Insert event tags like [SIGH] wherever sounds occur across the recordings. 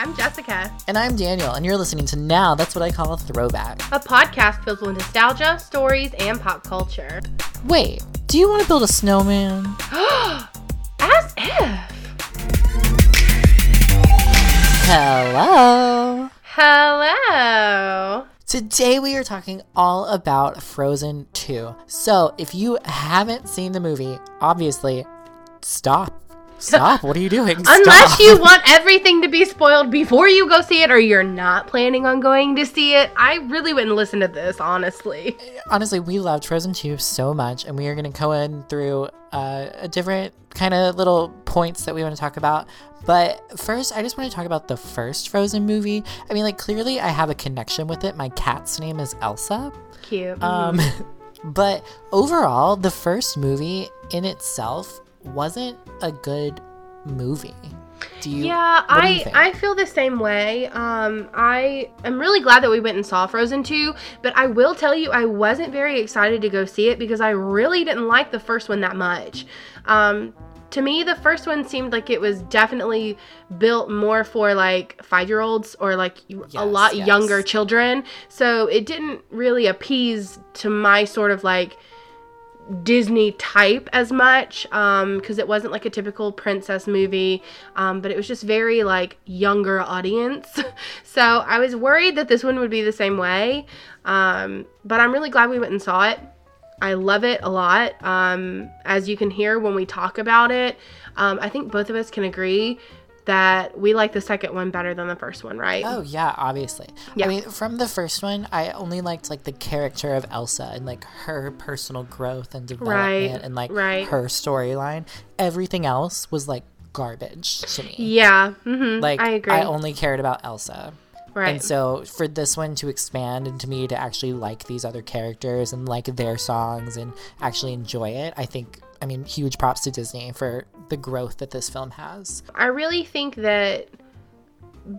I'm Jessica. And I'm Daniel, and you're listening to Now That's What I Call a Throwback. A podcast filled with nostalgia, stories, and pop culture. Wait, do you want to build a snowman? [GASPS] As if. Hello. Hello. Today we are talking all about Frozen 2. So if you haven't seen the movie, obviously, stop. Stop. What are you doing? Unless Stop. you want everything to be spoiled before you go see it or you're not planning on going to see it, I really wouldn't listen to this, honestly. honestly, we love Frozen 2 so much, and we are going to go in through uh, a different kind of little points that we want to talk about. But first, I just want to talk about the first Frozen movie. I mean, like, clearly I have a connection with it. My cat's name is Elsa. Cute. Um, [LAUGHS] but overall, the first movie in itself wasn't a good movie. Do you? Yeah, what do you I? I feel the same way. Um, I am really glad that we went and saw Frozen 2, but I will tell you I wasn't very excited to go see it because I really didn't like the first one that much. Um, to me, the first one seemed like it was definitely built more for like five year olds or like a lot yes. younger children. So it didn't really appease to my sort of like Disney type as much because it wasn't like a typical princess movie, um, but it was just very like younger audience. [LAUGHS] so I was worried that this one would be the same way, um, but I'm really glad we went and saw it. I love it a lot. Um, as you can hear when we talk about it, um, I think both of us can agree that we like the second one better than the first one, right? Oh yeah, obviously. Yeah. I mean, from the first one, I only liked like the character of Elsa and like her personal growth and development Right, and like right. her storyline. Everything else was like garbage to me. Yeah, hmm Like I agree. I only cared about Elsa. Right. And so for this one to expand and to me to actually like these other characters and like their songs and actually enjoy it, I think I mean huge props to Disney for the growth that this film has. I really think that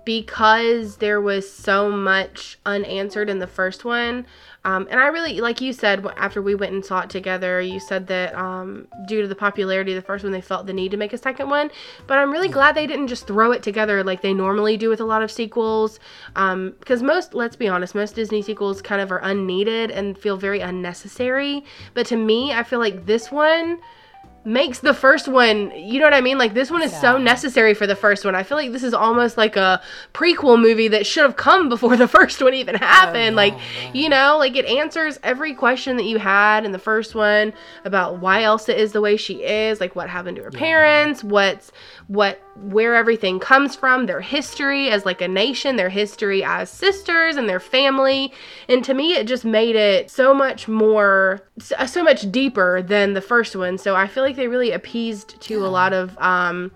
because there was so much unanswered in the first one, um, and I really, like you said, after we went and saw it together, you said that um, due to the popularity of the first one, they felt the need to make a second one. But I'm really glad they didn't just throw it together like they normally do with a lot of sequels. Um, because most, let's be honest, most Disney sequels kind of are unneeded and feel very unnecessary. But to me, I feel like this one makes the first one you know what i mean? Like this one is so necessary for the first one. I feel like this is almost like a prequel movie that should have come before the [LAUGHS] first one even happened. Like yeah, you know like it answers every question that you had in the first one about why elsa is the way she is like what happened to her parents what's what where everything comes from their history as like a nation their history as sisters and their family. And to me it just made it so much more so, much deeper than the first one. So i feel like they really appeased to a lot of um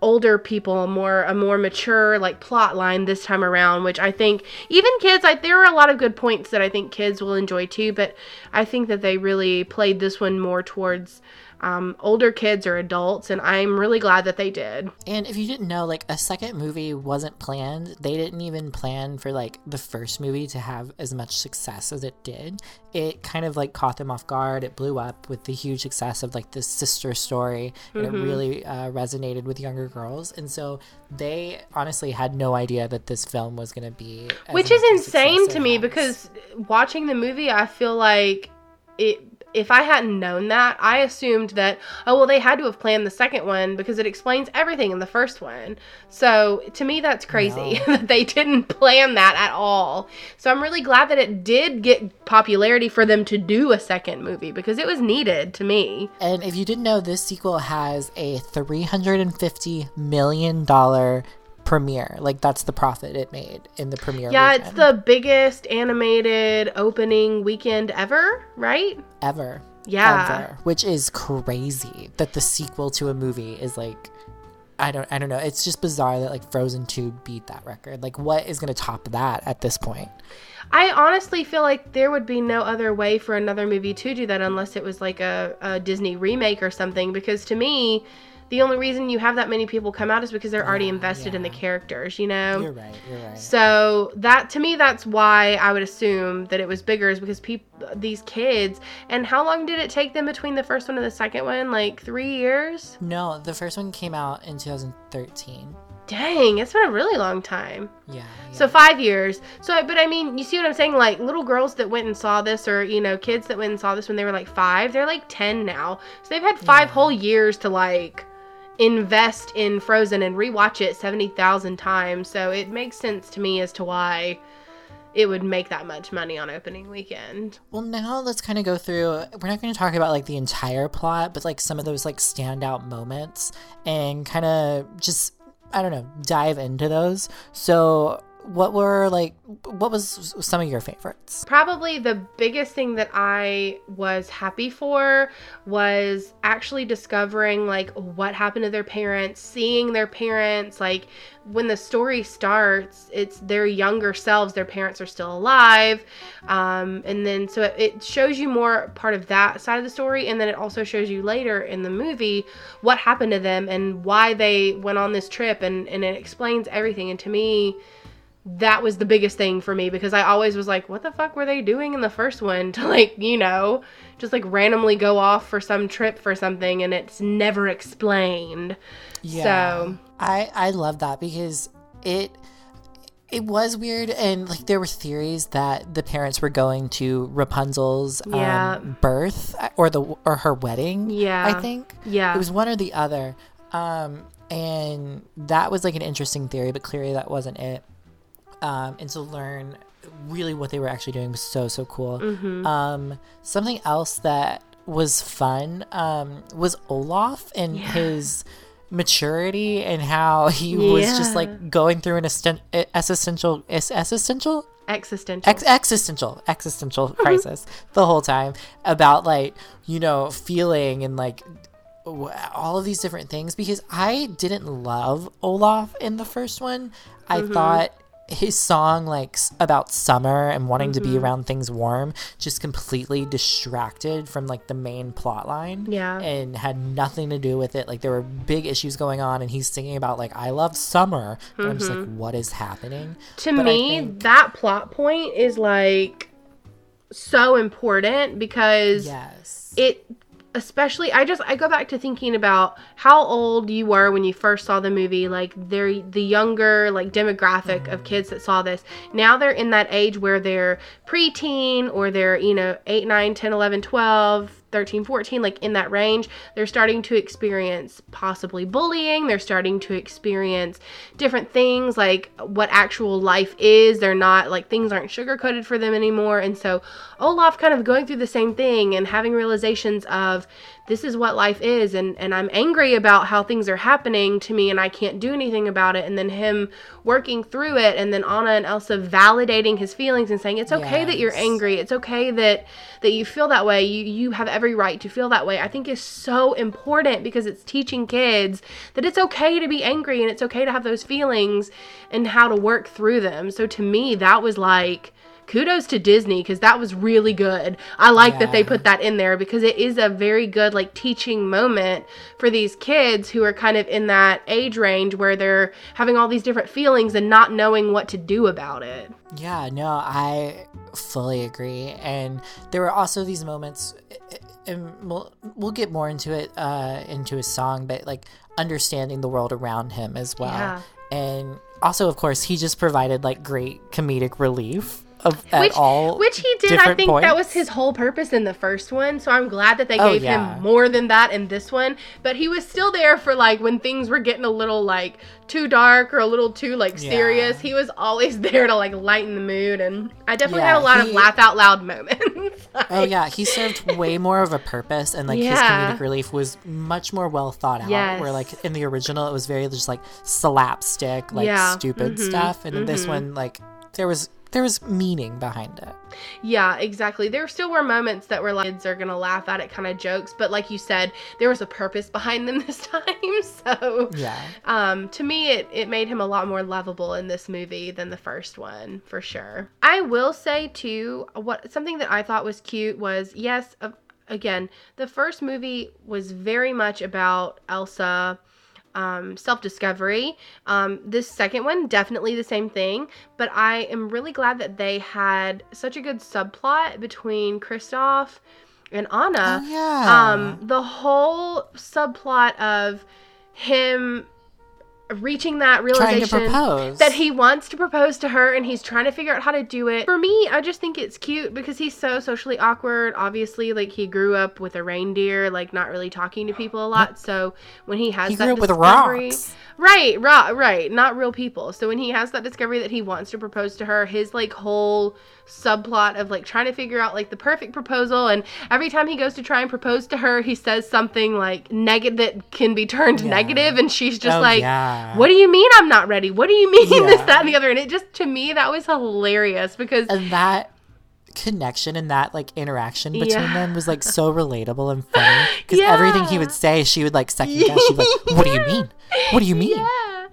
older people more a more mature like plot line this time around which i think even kids like there are a lot of good points that i think kids will enjoy too but i think that they really played this one more towards um, older kids or adults and i'm really glad that they did And if you didn't know, like a second movie wasn't planned. They didn't even plan for like the first movie to have as much success as it did. It kind of like caught them off guard. It blew up with the huge success of like the sister story, and Mm-hmm. it really uh, resonated with younger girls. And so they honestly had no idea that this film was going to be, which is insane to me has. because watching the movie i feel like it if i hadn't known that i assumed that oh well they had to have planned the second one because it explains everything in the first one. So to me that's crazy No. [LAUGHS] that they didn't plan that at all. So i'm really glad that it did get popularity for them to do a second movie because it was needed to me. And if you didn't know, this sequel has a $350 million premiere. Like, that's the profit it made in the premiere. yeah it's the biggest animated opening weekend ever right ever. Yeah. Ever. Which is crazy that the sequel to a movie is like I don't I don't know. It's just bizarre that like Frozen 2 beat that record. Like what is going to top that at this point? I honestly feel like there would be no other way for another movie to do that unless it was like a, a Disney remake or something. Because to me, the only reason you have that many people come out is because they're already invested in the characters, you know? You're right. You're right. So that to me, that's why I would assume that it was bigger, is because people, these kids, and how long did it take them between the first one and the second one? Like three years? No, the first one came out in 2013. Dang, it's been a really long time. Yeah. So five years. So, but I mean, you see what I'm saying? Like little girls that went and saw this, or you know, kids that went and saw this when they were like five, they're like ten now. So they've had five Yeah. whole years to like invest in Frozen and rewatch it seventy thousand times. So it makes sense to me as to why it would make that much money on opening weekend. Well, now let's kind of go through. We're not going to talk about like the entire plot, but like some of those like standout moments and kind of just I don't know dive into those. So, what were like what was some of your favorites? Probably the biggest thing that I was happy for was actually discovering like what happened to their parents, seeing their parents like when the story starts, it's their younger selves, their parents are still alive. Um, and then so it, it shows you more part of that side of the story and then it also shows you later in the movie what happened to them and why they went on this trip and and it explains everything and to me that was the biggest thing for me because I always was like, what the fuck were they doing in the first one [LAUGHS] to like, you know, just like randomly go off for some trip for something and it's never explained. Yeah. So, I I love that because it it was weird and like there were theories that the parents were going to Rapunzel's Yeah. um, birth or the or her wedding. Yeah. I think. yeah. It was one or the other. Um, and that was like an interesting theory, but clearly that wasn't it. Um, and to learn really what they were actually doing was so, so cool. Mm-hmm. Um, something else that was fun um, was Olaf and Yeah. his maturity and how he was just like going through an esten- existential, existential existential. ex- existential existential crisis the whole time about like you know feeling and like all of these different things because I didn't love Olaf in the first one. I thought his song like about summer and wanting to be mm-hmm. around things warm just completely distracted from like the main plot line Yeah. and had nothing to do with it. Like there were big issues going on and he's singing about like i love summer. And i'm just like mm-hmm. what is happening? To But me, think- that plot point is like so important because yes. it especially i just i go back to thinking about how old you were when you first saw the movie like they're the younger like demographic of kids that saw this. Now they're in that age where they're preteen or they're you know 8 9 10 11 12 13 14 like in that range they're starting to experience possibly bullying they're starting to experience different things like what actual life is they're not like things aren't sugar coated for them anymore and so olaf kind of going through the same thing and having realizations of this is what life is and and i'm angry about how things are happening to me and i can't do anything about it. And then him working through it and then anna and elsa validating his feelings and saying it's okay that you're angry. It's okay that that you feel that way. You you have every right to feel that way. I think is so important because it's teaching kids that it's okay to be angry and it's okay to have those feelings and how to work through them. So to me that was like kudos to disney because that was really good i like that they put that in there because it is a very good like teaching moment for these kids who are kind of in that age range where they're having all these different feelings and not knowing what to do about it Yeah, no, I fully agree. And there were also these moments, and we'll we'll get more into it uh, into his song, but like understanding the world around him as well. Yeah. And also, of course, he just provided like great comedic relief of at which, all. which he did. I think that was his whole purpose in the first one. So I'm glad that they Oh, gave yeah. him more than that in this one. But he was still there for like when things were getting a little like too dark or a little too like Yeah. serious. He was always [LAUGHS] there to like lighten the mood. And I definitely Yeah, had a lot of laugh out loud moments. [LAUGHS] Oh yeah, he served way more of a purpose, and like his comedic relief was much more well thought out. Yes. Where like in the original, it was very just like slapstick, like Yeah. stupid Mhm. stuff, and in this Mhm. one, like there was there was meaning behind it. Yeah, exactly. There still were moments that were like kids are gonna laugh at it kind of jokes, but like you said, there was a purpose behind them [LAUGHS] this time. [LAUGHS] So Yeah. um, to me, it, it made him a lot more lovable in this movie than the first one, for sure. I will say too, what something that I thought was cute was yes, uh, again, the first movie was very much about Elsa. Um, self discovery. Um, this second one, definitely the same thing, but I am really glad that they had such a good subplot between Kristoff and Anna oh yeah. um the whole subplot of him reaching that realization that he wants to propose to her and he's trying to figure out how to do it. For me, I just think it's cute because he's so socially awkward. Obviously, like he grew up with a reindeer, like not really talking to people a lot. So when he has He that grew up with discovery, right, right, right, not real people. So when he has that discovery that he wants to propose to her, his like whole subplot of like trying to figure out like the perfect proposal and every time he goes to try and propose to her he says something like negative that can be turned Yeah. negative and she's just Oh, like yeah. What do you mean I'm not ready? What do you [LAUGHS] mean this, that, and the other? And it just, to me, that was hilarious because, and that connection and that like interaction between Yeah. them was like so relatable and funny [LAUGHS] because everything he would say she would like second guess she'd be like [LAUGHS] what do you mean what do you mean yeah.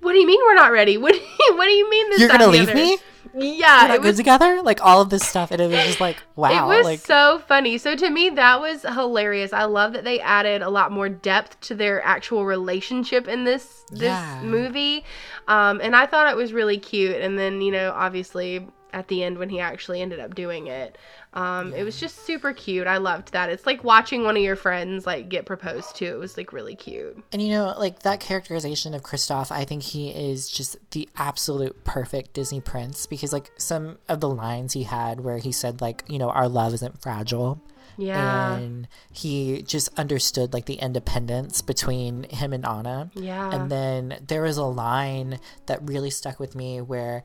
What do you mean we're not ready? What do you, what do you mean this, you're gonna leave other? me Yeah, We're it was together like all of this stuff and it was just like wow It was like so funny. So to me, that was hilarious. I love that they added a lot more depth to their actual relationship in this this Yeah. movie, um, and I thought it was really cute. And then you know, obviously at the end when he actually ended up doing it, um, it was just super cute. I loved that. It's like watching one of your friends like get proposed to. It was like really cute. And you know, like that characterization of Kristoff, I think he is just the absolute perfect Disney prince because like some of the lines he had where he said like, you know, our love isn't fragile. Yeah. And he just understood like the independence between him and Anna. Yeah. And then there was a line that really stuck with me where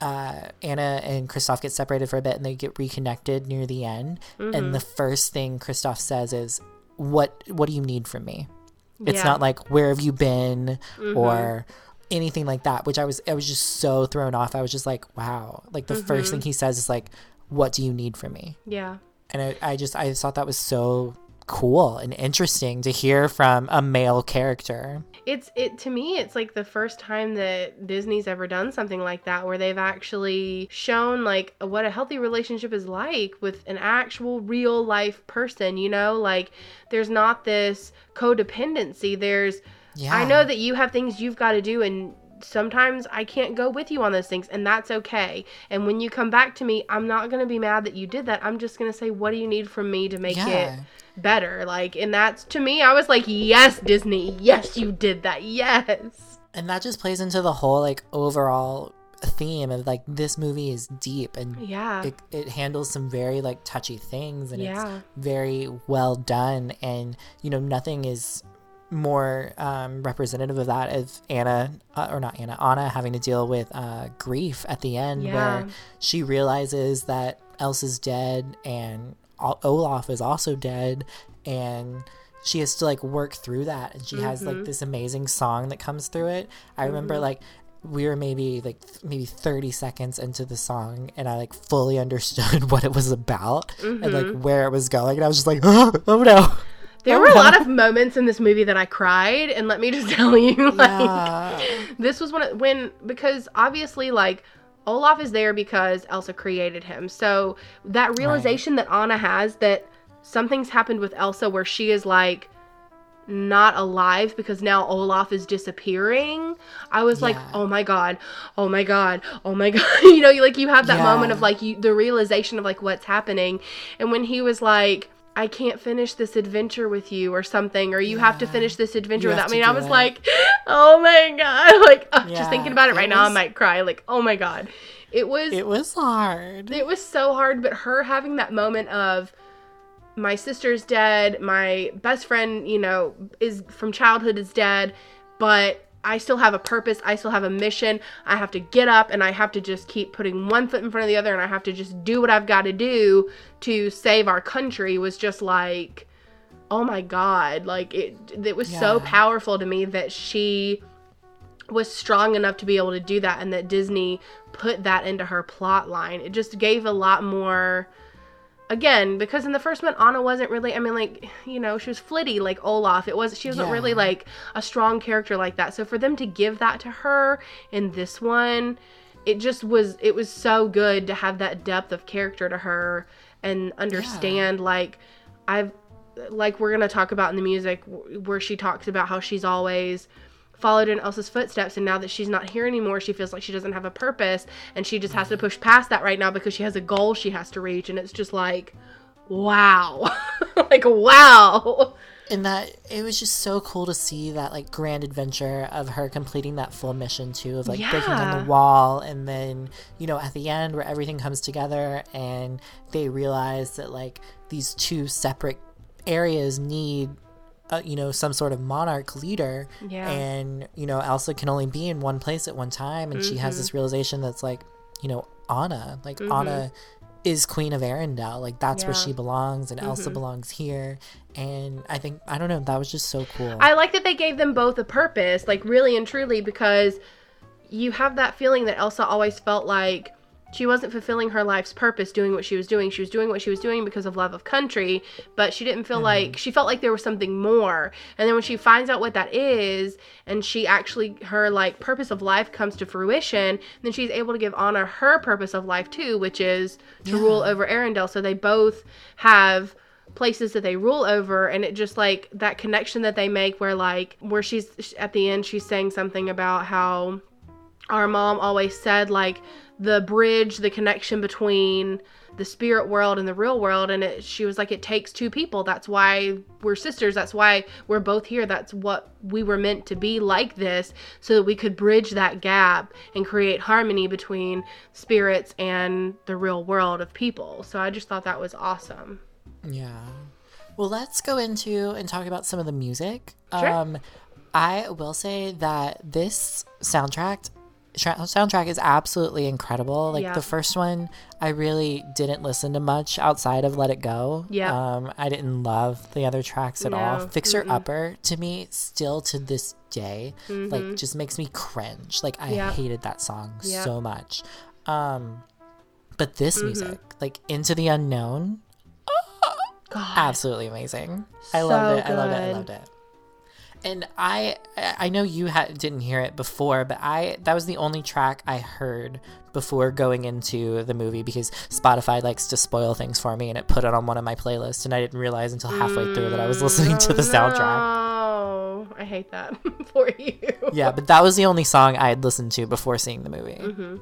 uh, Anna and Kristoff get separated for a bit and they get reconnected near the end. Mm-hmm. And the first thing Kristoff says is, "What What do you need from me?" It's Yeah. not like "Where have you been?" Mm-hmm. or anything like that. Which I was I was just so thrown off. I was just like, "Wow!" Like the Mm-hmm. first thing he says is like, "What do you need from me?" yeah. and I, I just I thought that was so cool and interesting to hear from a male character. it's it to me it's like the first time that disney's ever done something like that where they've actually shown like what a healthy relationship is like with an actual real life person you know? Like there's not this codependency. There's Yeah, i know that you have things you've got to do and sometimes i can't go with you on those things and that's okay and when you come back to me i'm not going to be mad that you did that i'm just going to say what do you need from me to make it better. Like, and that's to me, I was like, yes, Disney, yes, you did that, yes. and that just plays into the whole like overall theme of like this movie is deep and Yeah. it, it handles some very like touchy things and Yeah. it's very well done and you know nothing is more um, representative of that as Anna uh, or not Anna Anna having to deal with uh, grief at the end Yeah. where she realizes that Elsa's dead and Olaf is also dead and she has to like work through that and she has Mm-hmm. like this amazing song that comes through it I remember like we were maybe like th- maybe 30 seconds into the song and I like fully [LAUGHS] understood what it was about and Mm-hmm. like where it was going and I was just like oh, [GASPS] oh no There were a lot of moments in this movie that I cried, and let me just [LAUGHS] tell you, like, Yeah. this was when, it, when, because obviously, like, Olaf is there because Elsa created him. So that realization that Anna has that something's happened with Elsa where she is like, not alive because now Olaf is disappearing. I was like, "Oh my god. Oh my god. Oh my [LAUGHS] god." you know, you like you have that Yeah. moment of like you the realization of like what's happening. And when he was like, "I can't finish this adventure with you" or something or you have to finish this adventure You without me. I was it. like, [LAUGHS] "Oh my god." [LAUGHS] Like uh, Yeah, just thinking about it it right now I might cry. Like, "Oh my god." It was it was hard it was so hard, but her having that moment of my sister's dead, my best friend, you know, is from childhood is dead, but I still have a purpose, I still have a mission. I have to get up and I have to just keep putting one foot in front of the other and I have to just do what I've got to do to save our country was just like oh my god, like it it was so powerful to me that she was strong enough to be able to do that and that Disney put that into her plot line. It just gave a lot more again, because in the first one Anna wasn't really I mean like, you know, she was flitty like Olaf. It was she wasn't Yeah. really like a strong character like that. So for them to give that to her in this one, it just was it was so good to have that depth of character to her and understand like I've like we're gonna talk about in the music where she talks about how she's always followed in Elsa's footsteps and now that she's not here anymore she feels like she doesn't have a purpose and she just has to push past that right now because she has a goal she has to reach and it's just like wow. [LAUGHS] Like wow. And that it was just so cool to see that like grand adventure of her completing that full mission too of like breaking down the wall and then you know at the end where everything comes together and they realize that like these two separate areas need uh, you know some sort of monarch leader Yeah. and you know elsa can only be in one place at one time and she has Mm-hmm. this realization that's like you know anna like anna is queen of arendelle like that's where Yeah. Mm-hmm. she belongs and elsa belongs here and i think i don't know that was just so cool I like that they gave them both a purpose, like really and truly, because you have that feeling that Elsa always felt like she wasn't fulfilling her life's purpose doing what she was doing. She was doing what she was doing because of love of country, but she didn't feel mm-hmm. like she felt like there was something more. And then when she finds out what that is, and she actually her like purpose of life comes to fruition, then she's able to give Anna her purpose of life too, which is to rule over Arendelle. So they both have places that they rule over and it just like that connection that they make where like where she's at the end she's saying something about how our mom always said like the bridge the connection between the spirit world and the real world and it, she was like it takes two people that's why we're sisters that's why we're both here that's what we were meant to be like this so that we could bridge that gap and create harmony between spirits and the real world of people so i just thought that was awesome Yeah. Well, let's go into and talk about some of the music. Sure. Um, I will say that this soundtrack tra- soundtrack is absolutely incredible. Like Yeah. the first one, I really didn't listen to much outside of Let It Go. Yeah. Um, I didn't love the other tracks at all. No, Fixer Upper to me still to this day like just makes me cringe. Like I Mm-hmm. Yeah. hated that song Yeah. so much. Um, but this Mm-hmm. music, like Into the Unknown, god absolutely amazing. I loved it. I loved it. I loved it. And I I know you ha- didn't hear it before, but I that was the only track I heard before going into the movie because Spotify likes to spoil things for me and it put it on one of my playlists and I didn't realize until halfway through that I was listening to the soundtrack. Oh, I hate that [LAUGHS] for you. Yeah, but that was the only song I had listened to before seeing the movie. Mm-hmm.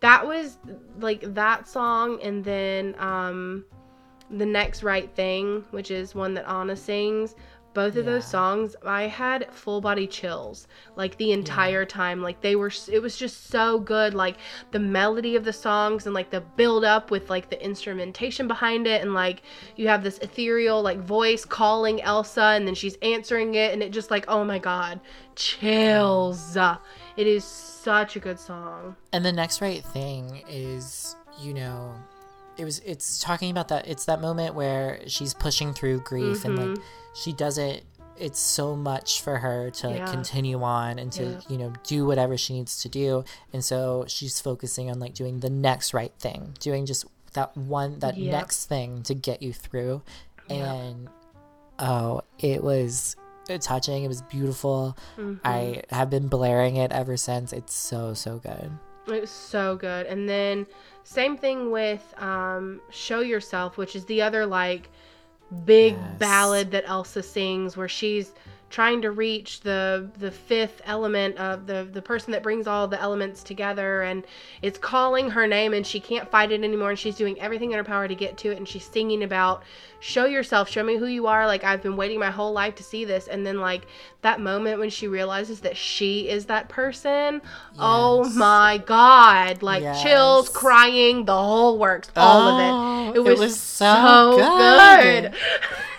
That was like that song, and then um, the next right thing, which is one that Anna sings. Both of those songs, I had full body chills like the entire time. Like they were, it was just so good. Like the melody of the songs and like the build up with like the instrumentation behind it, and like you have this ethereal like voice calling Elsa, and then she's answering it, and it just like, oh my god, chills. It is such a good song. And the next right thing is, you know, it was it's talking about that it's that moment where she's pushing through grief and like she does it it's so much for her to like Mm-hmm. Yeah. continue on and to Yeah. you know do whatever she needs to do and so she's focusing on like doing the next right thing doing just that one that Yeah. next thing to get you through and oh it was touching it was beautiful Mm-hmm. i have been blaring it ever since it's so so good It was so good. And then same thing with um, "Show Yourself," which is the other like big Yes. ballad that Elsa sings, where she's trying to reach the the fifth element of the the person that brings all the elements together and it's calling her name and she can't fight it anymore and she's doing everything in her power to get to it and she's singing about show yourself show me who you are like i've been waiting my whole life to see this and then like that moment when she realizes that she is that person oh my god like chills crying the whole works all Oh, of it oh, it it was, was so, so good. good.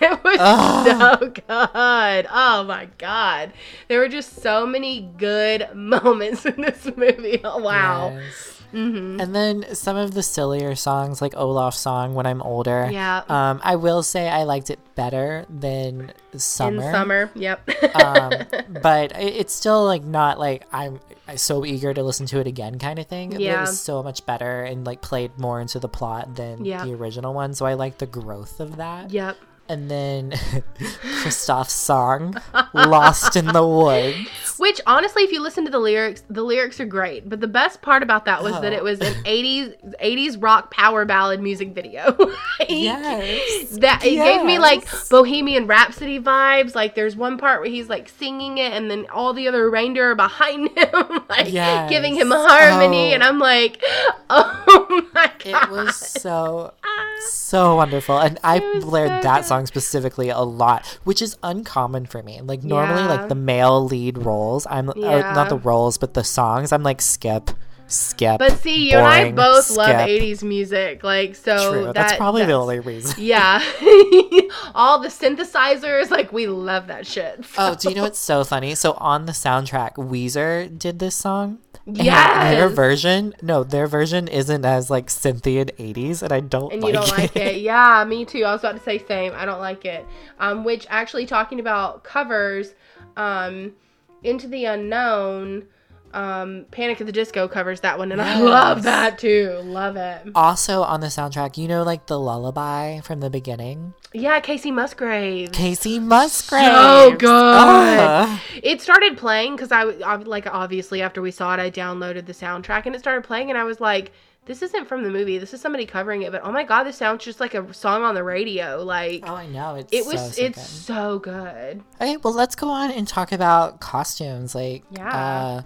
[LAUGHS] it was Ugh. so good oh my god there were just so many good [LAUGHS] moments in this movie oh [LAUGHS] wow Yes. Hmm And then some of the sillier songs, like Olaf's song "When I'm Older." Yeah. Um, I will say I liked it better than Summer. in summer yep um, [LAUGHS] but it's still like not like I'm so eager to listen to it again kind of thing. Yeah. It was so much better and like played more into the plot than Yeah. the original one. So I like the growth of that. yep And then [LAUGHS] Kristoff's song "Lost in the Woods." Which honestly, if you listen to the lyrics, the lyrics are great. But the best part about that was that Oh. it was an [LAUGHS] '80s '80s rock power ballad music video. [LAUGHS] Like, Yes. that it gave me like Bohemian Rhapsody vibes. Like there's one part where he's like singing it, and then all the other reindeer are behind [LAUGHS] him, like Yes. giving him harmony. Oh. And I'm like, [GASPS] oh my god, It was so ah. so wonderful. And I blared so that good. song specifically a lot, which is uncommon for me. Like normally Yeah. like the male lead roles, I'm Yeah. not the roles, but the songs, I'm like skip, skip. But see, you and I boring, both love 80s music. Like, so True. that- that's probably the only reason. [LAUGHS] Yeah. [LAUGHS] All the synthesizers, like, we love that shit. Oh, do you know [LAUGHS] what's so funny? So on the soundtrack, Weezer did this song. and Their version, no, their version isn't as like Cynthian 80s, and I don't and like you don't like it. Yeah, me too. I was about to say same. I don't like it. Um, which actually talking about covers, um, Into the Unknown, um, Panic at the Disco covers that one, and I love that too. Love it. Also on the soundtrack, you know, like the lullaby from the beginning. Yeah, Kacey Musgrave. Kacey Musgrave. So good. Ah. It started playing because I, ob- like obviously after we saw it, I downloaded the soundtrack and it started playing, and I was like, "This isn't from the movie. This is somebody covering it." But oh my god, this sounds just like a song on the radio. Like Oh, I know. It's it so, was. so it's good. so good. Okay, well, let's go on and talk about costumes. Like, Yeah. uh,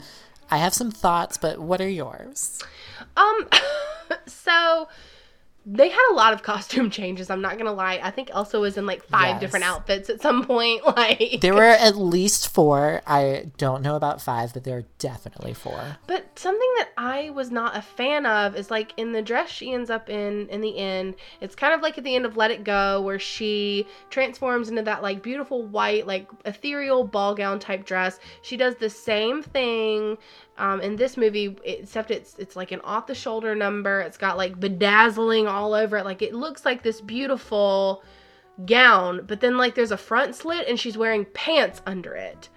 I have some thoughts, but what are yours? Um, [LAUGHS] so they had a lot of [LAUGHS] costume changes. I'm not gonna lie. I think Elsa was in like five Yes. different outfits at some point. [LAUGHS] Like There were at least four. I don't know about five, but there are definitely four. But something that I was not a fan of is like in the dress she ends up in in the end. It's kind of like at the end of Let It Go where she transforms into that like beautiful white like ethereal ball gown type dress. She does the same thing um, in this movie except it's it's like an off the shoulder number. It's got like bedazzling all over it. Like it looks like this beautiful gown, but then like there's a front slit and she's wearing pants under it.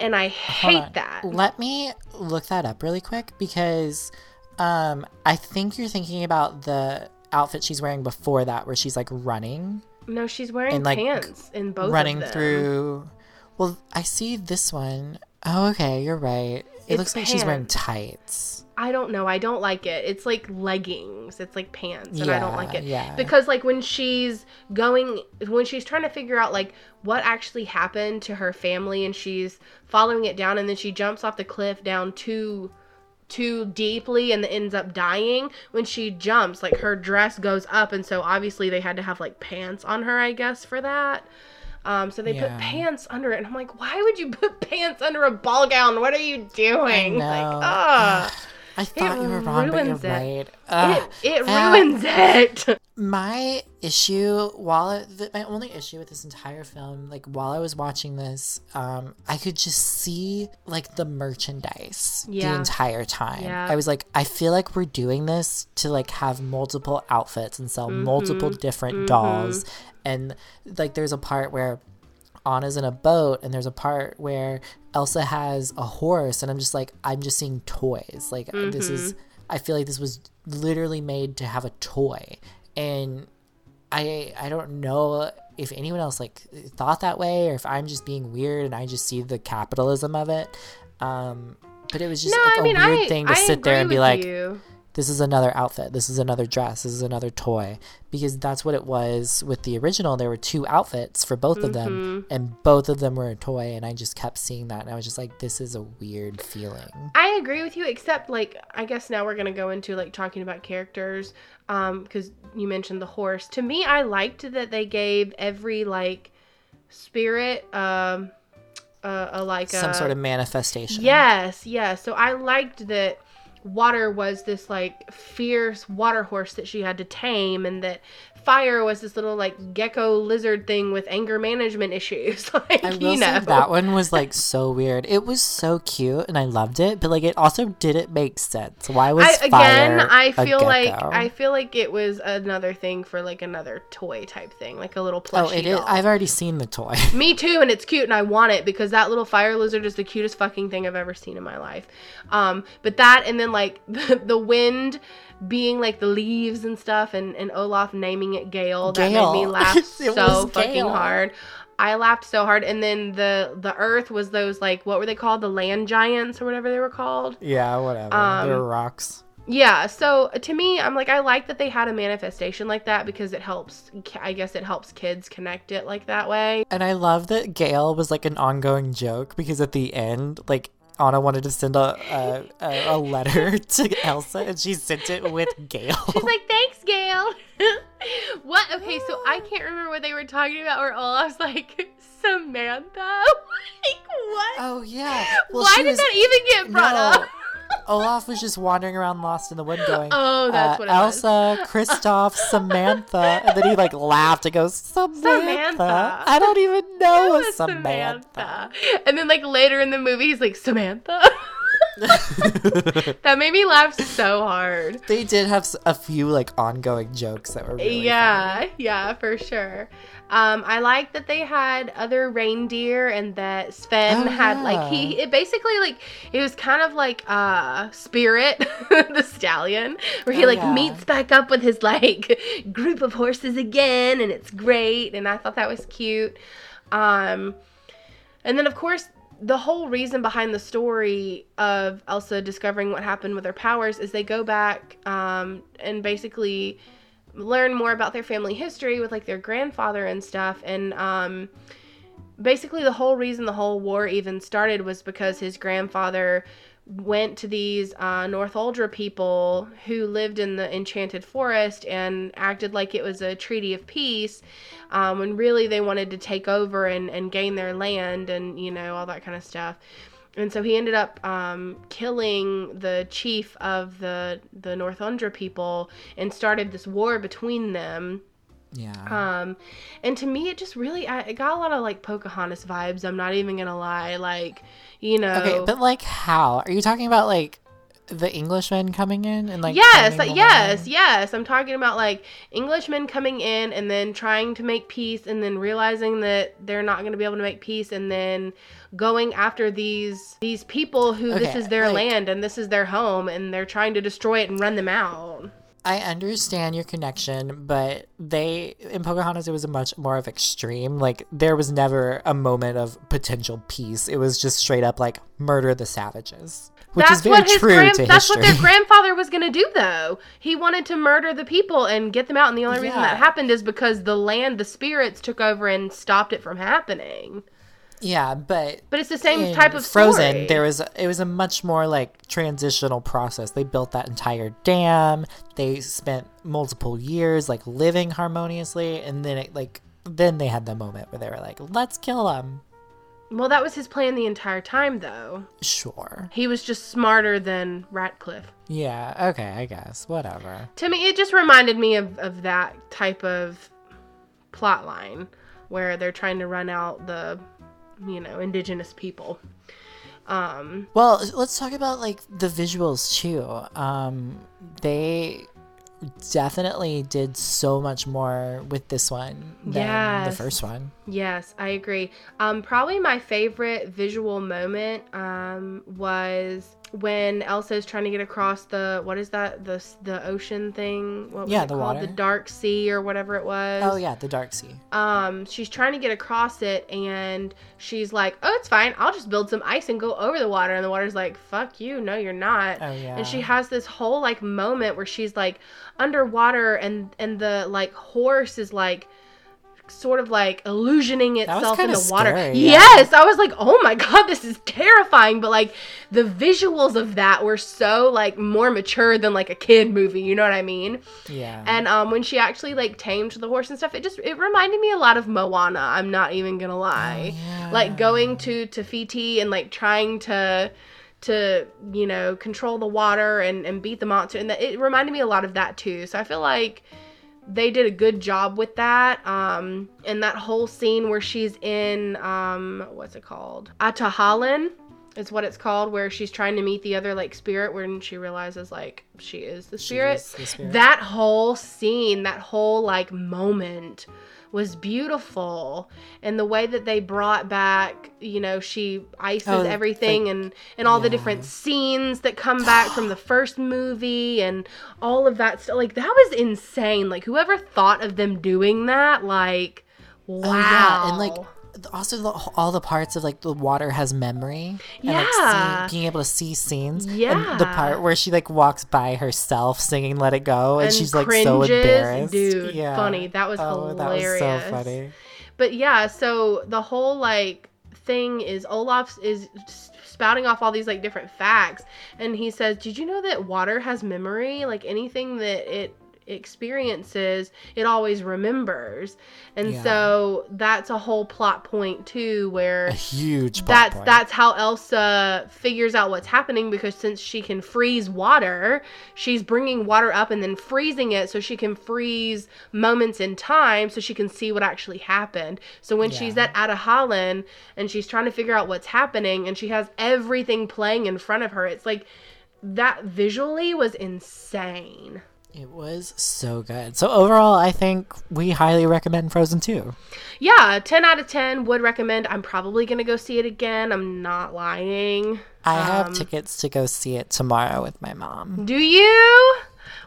And I hate that. Let me look that up really quick because um, I think you're thinking about the outfit she's wearing before that, where she's like running, No, she's wearing And, like, pants in both running of them. through. Well, I see this one. Oh, okay, you're right. It It's looks like she's wearing tights. I don't know. I don't like it. It's like leggings. It's like pants, and I don't like it Yeah, yeah. because like when she's going, when she's trying to figure out like what actually happened to her family, and she's following it down, and then she jumps off the cliff down too too deeply and ends up dying when she jumps like her dress goes up and so obviously they had to have like pants on her i guess for that um, so they Yeah. put pants under it and i'm like why would you put [LAUGHS] pants under a ball gown what are you doing like ugh. I thought you were wrong, but you're it. right. Ugh. it, it uh, ruins it [LAUGHS] my issue while it, th- my only issue with this entire film like while i was watching this um i could just see like the merchandise the entire time Yeah. i was like i feel like we're doing this to like have multiple outfits and sell multiple Mm-hmm. different dolls and like there's a part where Anna's in a boat, and there's a part where Elsa has a horse, and I'm just like, I'm just seeing toys. Like this is, I feel like this was literally made to have a toy, and I I don't know if anyone else like thought that way, or if I'm just being weird and I just see the capitalism of it. Um, but it was just no like i a mean weird i thing to I sit there and be like, you. This is another outfit, this is another dress, this is another toy. Because that's what it was with the original. There were two outfits for both of them, Mm-hmm. and both of them were a toy. And I just kept seeing that, and I was just like, this is a weird feeling. I agree with you, except like I guess now we're gonna go into like talking about characters, um, because you mentioned the horse. To me, I liked that they gave every like spirit, um, uh, a like Some a, sort of manifestation. Yes, yes. So I liked that water was this like fierce water horse that she had to tame and that fire was this little like gecko lizard thing with anger management [LAUGHS] issues [LAUGHS] like I you know say that one was like so weird. It was so cute, and I loved it, but like it also didn't make sense. Why was I, again fire i feel like i feel like it was another thing for like another toy type thing like a little plushie. oh, plushie it is. doll. I've already seen the toy. [LAUGHS] Me too, and it's cute, and I want it because that little fire lizard is the cutest fucking thing I've ever seen in my life. Um, but that, and then like the, the wind being like the leaves and stuff, and, and Olaf naming it Gale, that Gale. made me [LAUGHS] laugh so fucking Gale. hard. I laughed so hard, and then the the Earth was those like what were they called, the land giants or whatever they were called. yeah, whatever. Um, They're rocks. Yeah, so to me, I'm like, I like that they had a manifestation like that because it helps. I guess it helps kids connect it like that way. And I love that Gale was like an ongoing joke because at the end, like Anna wanted to send a a, a, a letter [LAUGHS] to Elsa, and she sent it with Gale. She's like, thanks, Gale. [LAUGHS] what? Okay, so I can't remember what they were talking about. Where Olaf's like, Samantha. [LAUGHS] like what? oh yeah. Well, Why did was- that even get brought No. up? Olaf was just wandering around lost in the wind going, [LAUGHS] Oh, that's uh, what it was. Elsa, [LAUGHS] Kristoff, Samantha. And then he like laughed and goes, Samantha. Samantha. I don't even know a was Samantha. And then like later in the movie, he's like Samantha. [LAUGHS] [LAUGHS] that made me laugh so hard. they did have a few like ongoing jokes that were really funny. yeah, yeah, for sure. Um, I like that they had other reindeer and that Sven Oh, had like he it basically like it was kind of like uh Spirit [LAUGHS] the stallion where he Oh, like yeah. meets back up with his like [LAUGHS] group of horses again and it's great and I thought that was cute. Um and then of course the whole reason behind the story of Elsa discovering what happened with her powers is they go back um, and basically learn more about their family history with like their grandfather and stuff and um, basically the whole reason the whole war even started was because his grandfather went to these uh, Northuldra people who lived in the enchanted forest and acted like it was a treaty of peace um, when really they wanted to take over and, and gain their land and you know all that kind of stuff. And so he ended up um, killing the chief of the the Northuldra people and started this war between them Yeah. um, and to me, it just really, I, it got a lot of like Pocahontas vibes. I'm not even gonna lie. Like, you know. okay, but like how? Are you talking about like the Englishmen coming in and like yes, like, yes, yes. I'm talking about like Englishmen coming in and then trying to make peace and then realizing that they're not going to be able to make peace and then going after these these people who this is their like- land and this is their home and they're trying to destroy it and run them out. I understand your connection, but they in Pocahontas it was a much more of extreme. Like there was never a moment of potential peace. It was just straight up like murder the savages, which that's is very what his true grand- to that's history. what their [LAUGHS] grandfather was going to do though he wanted to murder the people and get them out and the only reason Yeah. that happened is because the land the spirits took over and stopped it from happening yeah, but but it's the same type of Frozen, story. there was it was a much more like transitional process. They built that entire dam. They spent multiple years like living harmoniously, and then it like then they had the moment where they were like, "Let's kill them." well that was his plan the entire time though Sure. he was just smarter than ratcliffe Yeah. Okay. I guess. Whatever. to me it just reminded me of, of that type of plot line where they're trying to run out the you know indigenous people um Well, let's talk about like the visuals too. Um, they definitely did so much more with this one than the first one. Yes, I agree. Um, probably my favorite visual moment um, was when Elsa is trying to get across the what is that the the ocean thing? What was Yeah, it the called? water. The dark sea or whatever it was. Oh yeah, the Dark Sea. Um, she's trying to get across it, and she's like, "Oh, it's fine. I'll just build some ice and go over the water." And the water's like, "Fuck you. No, you're not." Oh yeah. and she has this whole like moment where she's like underwater and and the like horse is like sort of like illusioning itself in the water. scary, yeah. yes i was like oh my god this is terrifying. But like the visuals of that were so like more mature than like a kid movie you know what i mean? Yeah. and um when she actually like tamed the horse and stuff it just it reminded me a lot of moana i'm not even gonna lie. Oh, like going to Te Fiti and like trying to to you know control the water and and beat the monster and that, it reminded me a lot of that too. So i feel like they did a good job with that um and that whole scene where she's in um what's it called Ahtohallan is what it's called where she's trying to meet the other like spirit when she realizes like she is the spirit is the spirit. that whole scene, that whole like moment was beautiful and the way that they brought back you know she ices Oh, everything and and all the different scenes that come back from the first movie and all of that stuff like that was insane. Like whoever thought of them doing that like wow Oh, yeah, and like also the, all the parts of like the water has memory. And, like, Yeah. see, being able to see scenes. And the part where she like walks by herself singing "Let It Go" and, And she's like so embarrassed. Dude, yeah. funny. That was oh, hilarious. That was so funny. But yeah, so the whole like thing is Olaf is spouting off all these like different facts and he says, "Did you know that water has memory? Like anything that it experiences, it always remembers. And Yeah. so that's a whole plot point too where A huge plot that's point. that's how Elsa figures out what's happening because since she can freeze water, she's bringing water up and then freezing it so she can freeze moments in time so she can see what actually happened. So when she's at Ahtohallan and she's trying to figure out what's happening and she has everything playing in front of her, it's like that visually was insane. It was so good. So overall, I think we highly recommend Frozen 2. Yeah, 10 out of 10 would recommend. I'm probably going to go see it again. I'm not lying. I have Um, tickets to go see it tomorrow with my mom. Do you?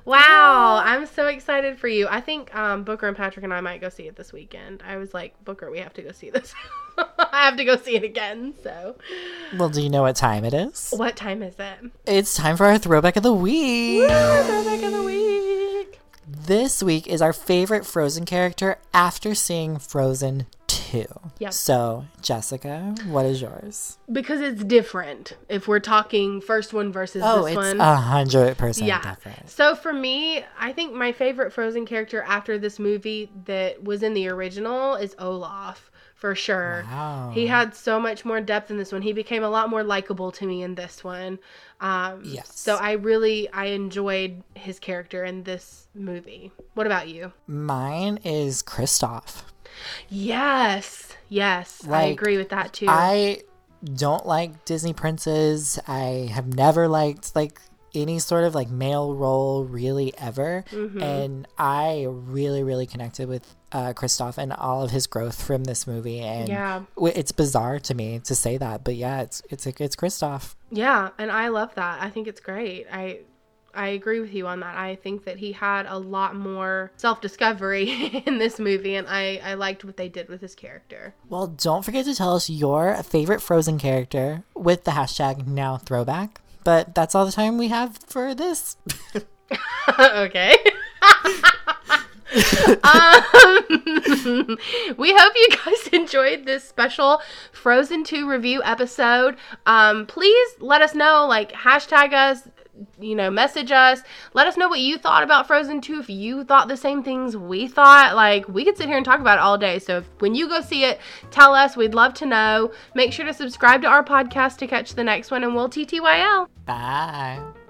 Wow, I'm so excited for you. I think um, Booker and Patrick and I might go see it this weekend. I was like, Booker, we have to go see this. [LAUGHS] I have to go see it again. So, Well, do you know what time it is? what time is it? It's time for our throwback of the week. Throwback of the week. This week is our favorite Frozen character after seeing Frozen 2. Yep. So, Jessica, what is yours? Because it's different. If we're talking first one versus Oh, this it's one. a hundred percent yeah. different. So for me, I think my favorite Frozen character after this movie that was in the original is Olaf for sure. Wow. He had so much more depth in this one. He became a lot more likable to me in this one. Um, Yes. So I really I enjoyed his character in this movie. What about you? Mine is Kristoff. Yes, yes, I agree with that too. I don't like Disney princes. I have never liked like any sort of like male role really ever. Mm-hmm. And I really, really connected with uh, Kristoff and all of his growth from this movie. And Yeah. it's bizarre to me to say that, but yeah, it's it's it's Kristoff. Yeah, and I love that. I think it's great. I I agree with you on that. I think that he had a lot more self-discovery [LAUGHS] in this movie and I I liked what they did with his character. Well, don't forget to tell us your favorite Frozen character with the hashtag now throwback. But that's all the time we have for this. [LAUGHS] okay. [LAUGHS] um, [LAUGHS] we hope you guys enjoyed this special Frozen 2 review episode. Um, please let us know, like, hashtag us, you know, message us. Let us know what you thought about Frozen 2. If you thought the same things we thought, like, we could sit here and talk about it all day. So if, when you go see it, tell us. We'd love to know. Make sure to subscribe to our podcast to catch the next one, and we'll TTYL. Bye.